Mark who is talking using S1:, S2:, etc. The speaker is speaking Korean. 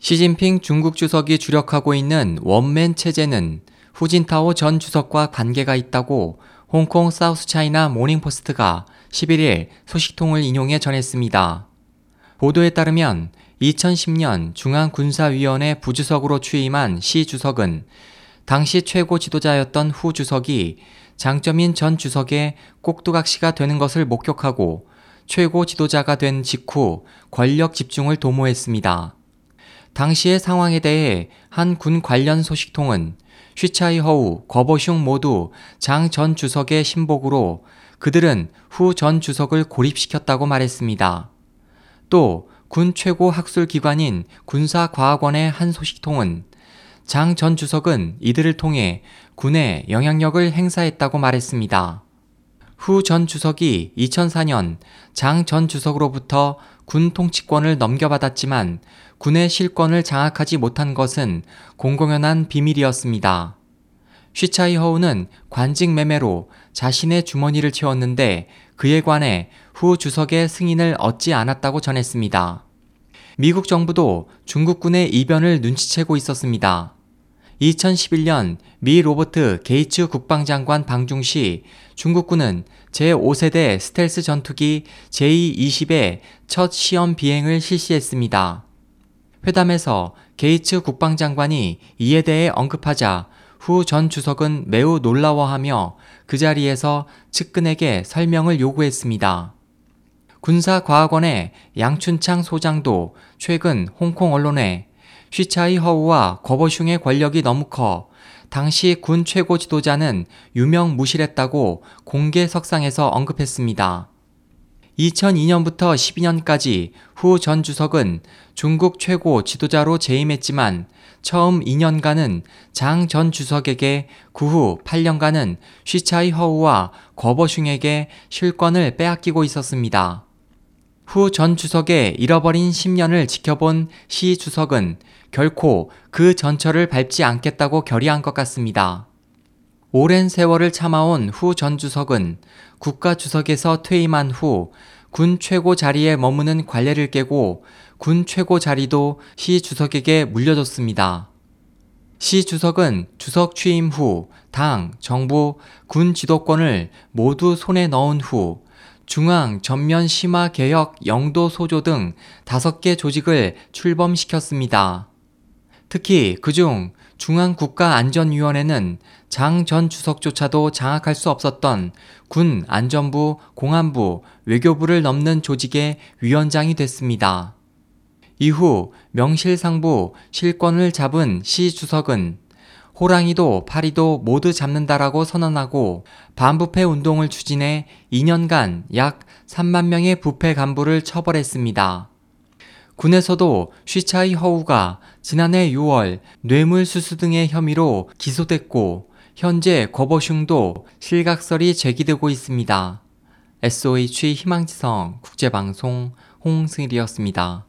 S1: 시진핑 중국 주석이 주력하고 있는 원맨 체제는 후진타오 전 주석과 관계가 있다고 홍콩 사우스차이나 모닝포스트가 11일 소식통을 인용해 전했습니다. 보도에 따르면 2010년 중앙군사위원회 부주석으로 취임한 시 주석은 당시 최고 지도자였던 후 주석이 장점인 전 주석의 꼭두각시가 되는 것을 목격하고 최고 지도자가 된 직후 권력 집중을 도모했습니다. 당시의 상황에 대해 한 군 관련 소식통은 쉬차이 허우, 거버슝 모두 장 전 주석의 신복으로 그들은 후 전 주석을 고립시켰다고 말했습니다. 또 군 최고 학술 기관인 군사과학원의 한 소식통은 장 전 주석은 이들을 통해 군에 영향력을 행사했다고 말했습니다. 후 전 주석이 2004년 장 전 주석으로부터 군 통치권을 넘겨받았지만 군의 실권을 장악하지 못한 것은 공공연한 비밀이었습니다. 쉬차이허우는 관직 매매로 자신의 주머니를 채웠는데 그에 관해 후 주석의 승인을 얻지 않았다고 전했습니다. 미국 정부도 중국군의 이변을 눈치채고 있었습니다. 2011년 미 로버트 게이츠 국방장관 방중 시 중국군은 제5세대 스텔스 전투기 젠20의 첫 시험 비행을 실시했습니다. 회담에서 게이츠 국방장관이 이에 대해 언급하자 후 전 주석은 매우 놀라워하며 그 자리에서 측근에게 설명을 요구했습니다. 군사과학원의 양춘창 소장도 최근 홍콩 언론에 쉬차이허우와 궈보슝의 권력이 너무 커 당시 군 최고 지도자는 유명 무실했다고 공개 석상에서 언급했습니다. 2002년부터 12년까지 후 전 주석은 중국 최고 지도자로 재임했지만 처음 2년간은 장 전 주석에게 그 후 8년간은 쉬차이 허우와 거버슝에게 실권을 빼앗기고 있었습니다. 후 전 주석의 잃어버린 10년을 지켜본 시 주석은 결코 그 전철을 밟지 않겠다고 결의한 것 같습니다. 오랜 세월을 참아온 후 전 주석은 국가 주석에서 퇴임한 후 군 최고 자리에 머무는 관례를 깨고 군 최고 자리도 시 주석에게 물려줬습니다. 시 주석은 주석 취임 후 당, 정부, 군 지도권을 모두 손에 넣은 후 중앙 전면 심화 개혁 영도 소조 등 다섯 개 조직을 출범시켰습니다. 특히 그중 중앙국가안전위원회는 장 전 주석조차도 장악할 수 없었던 군 안전부, 공안부, 외교부를 넘는 조직의 위원장이 됐습니다. 이후 명실상부 실권을 잡은 시 주석은 호랑이도 파리도 모두 잡는다라고 선언하고 반부패 운동을 추진해 2년간 약 3만 명의 부패 간부를 처벌했습니다. 군에서도 쉬차이 허우가 지난해 6월 뇌물수수 등의 혐의로 기소됐고 현재 거버슝도 실각설이 제기되고 있습니다. SOH 희망지성 국제방송 홍승일이었습니다.